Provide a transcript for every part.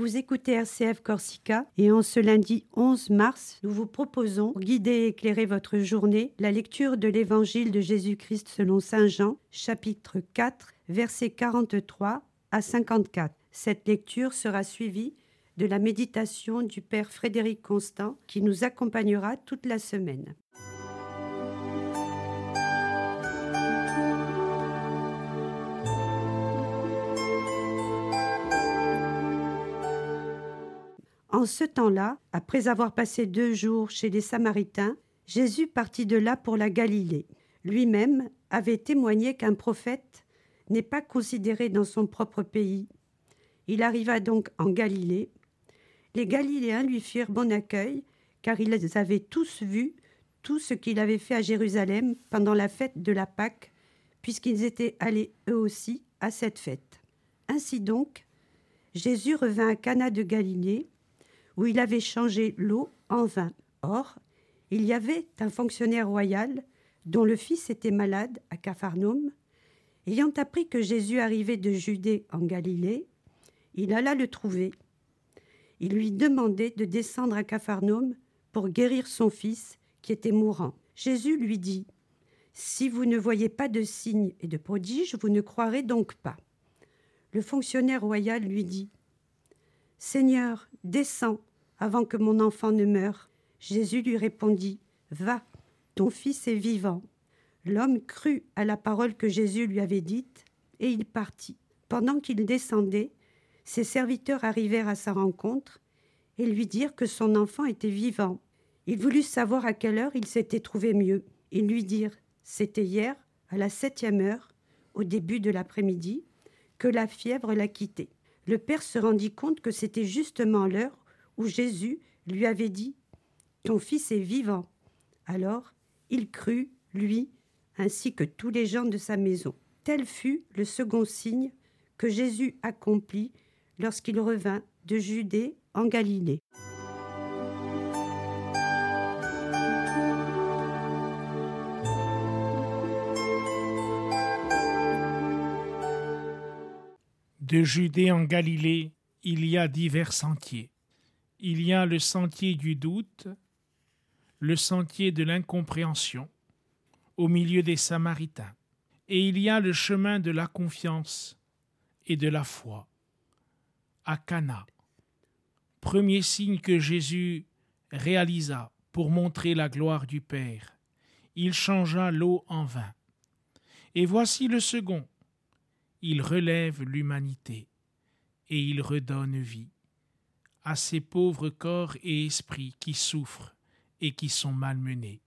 Vous écoutez RCF Corsica et en ce lundi 11 mars, nous vous proposons, pour guider et éclairer votre journée, la lecture de l'Évangile de Jésus-Christ selon Saint Jean, chapitre 4, versets 43 à 54. Cette lecture sera suivie de la méditation du Père Frédéric Constant qui nous accompagnera toute la semaine. En ce temps-là, après avoir passé deux jours chez les Samaritains, Jésus partit de là pour la Galilée. Lui-même avait témoigné qu'un prophète n'est pas considéré dans son propre pays. Il arriva donc en Galilée. Les Galiléens lui firent bon accueil, car ils avaient tous vu tout ce qu'il avait fait à Jérusalem pendant la fête de la Pâque, puisqu'ils étaient allés eux aussi à cette fête. Ainsi donc, Jésus revint à Cana de Galilée, où il avait changé l'eau en vin. Or, il y avait un fonctionnaire royal dont le fils était malade à Capharnaüm. Ayant appris que Jésus arrivait de Judée en Galilée, il alla le trouver. Il lui demandait de descendre à Capharnaüm pour guérir son fils qui était mourant. Jésus lui dit Si vous ne voyez pas de signes et de prodiges, vous ne croirez donc pas. Le fonctionnaire royal lui dit Seigneur, descends avant que mon enfant ne meure. Jésus lui répondit Va, ton fils est vivant. L'homme crut à la parole que Jésus lui avait dite, et il partit. Pendant qu'il descendait, ses serviteurs arrivèrent à sa rencontre et lui dirent que son enfant était vivant. Il voulut savoir à quelle heure il s'était trouvé mieux. Ils lui dirent C'était hier, à la septième heure, au début de l'après-midi, que la fièvre l'a quitté. Le père se rendit compte que c'était justement l'heure où Jésus lui avait dit Ton fils est vivant. Alors il crut, lui, ainsi que tous les gens de sa maison. Tel fut le second signe que Jésus accomplit lorsqu'il revint de Judée en Galilée. De Judée en Galilée, il y a divers sentiers il y a le sentier du doute, le sentier de l'incompréhension, au milieu des Samaritains, et il y a le chemin de la confiance et de la foi, à Cana. Premier signe que Jésus réalisa pour montrer la gloire du Père. Il changea l'eau en vin. Et voici le second. Il relève l'humanité et il redonne vie à ces pauvres corps et esprits qui souffrent et qui sont malmenés.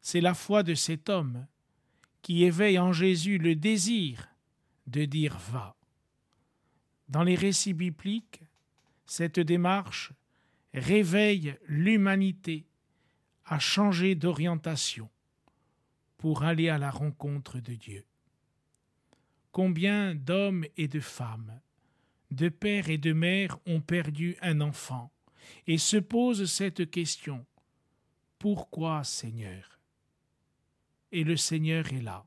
C'est la foi de cet homme qui éveille en Jésus le désir de dire va. Dans les récits bibliques, cette démarche réveille l'humanité à changer d'orientation pour aller à la rencontre de Dieu. Combien d'hommes et de femmes de père et de mère ont perdu un enfant. Et se posent cette question. Pourquoi, Seigneur? Et le Seigneur est là,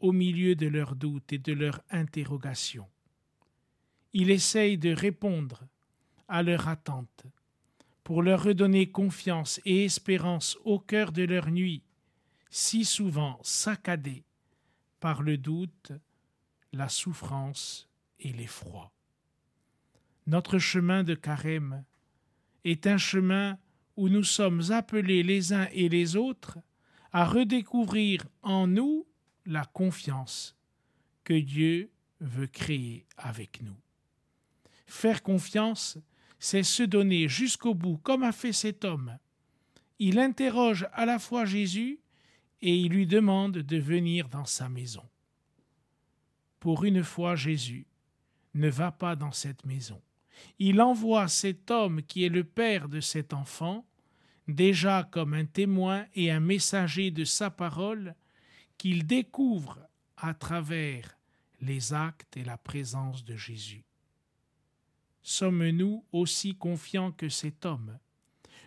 au milieu de leurs doutes et de leurs interrogations. Il essaye de répondre à leur attente pour leur redonner confiance et espérance au cœur de leur nuit, si souvent saccadée par le doute, la souffrance et l'effroi. Notre chemin de carême est un chemin où nous sommes appelés les uns et les autres à redécouvrir en nous la confiance que Dieu veut créer avec nous. Faire confiance, c'est se donner jusqu'au bout comme a fait cet homme. Il interroge à la fois Jésus et il lui demande de venir dans sa maison. Pour une fois Jésus ne va pas dans cette maison. Il envoie cet homme qui est le père de cet enfant, déjà comme un témoin et un messager de sa parole, qu'il découvre à travers les actes et la présence de Jésus. Sommes-nous aussi confiants que cet homme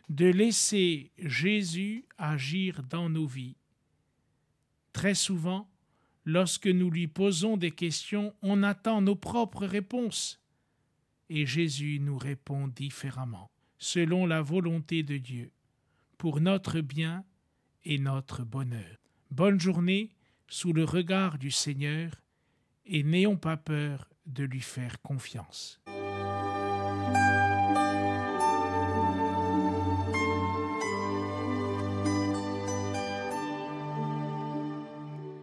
de laisser Jésus agir dans nos vies? Très souvent, Lorsque nous lui posons des questions, on attend nos propres réponses. et Jésus nous répond différemment, selon la volonté de Dieu, pour notre bien et notre bonheur. Bonne journée sous le regard du Seigneur, et n'ayons pas peur de lui faire confiance.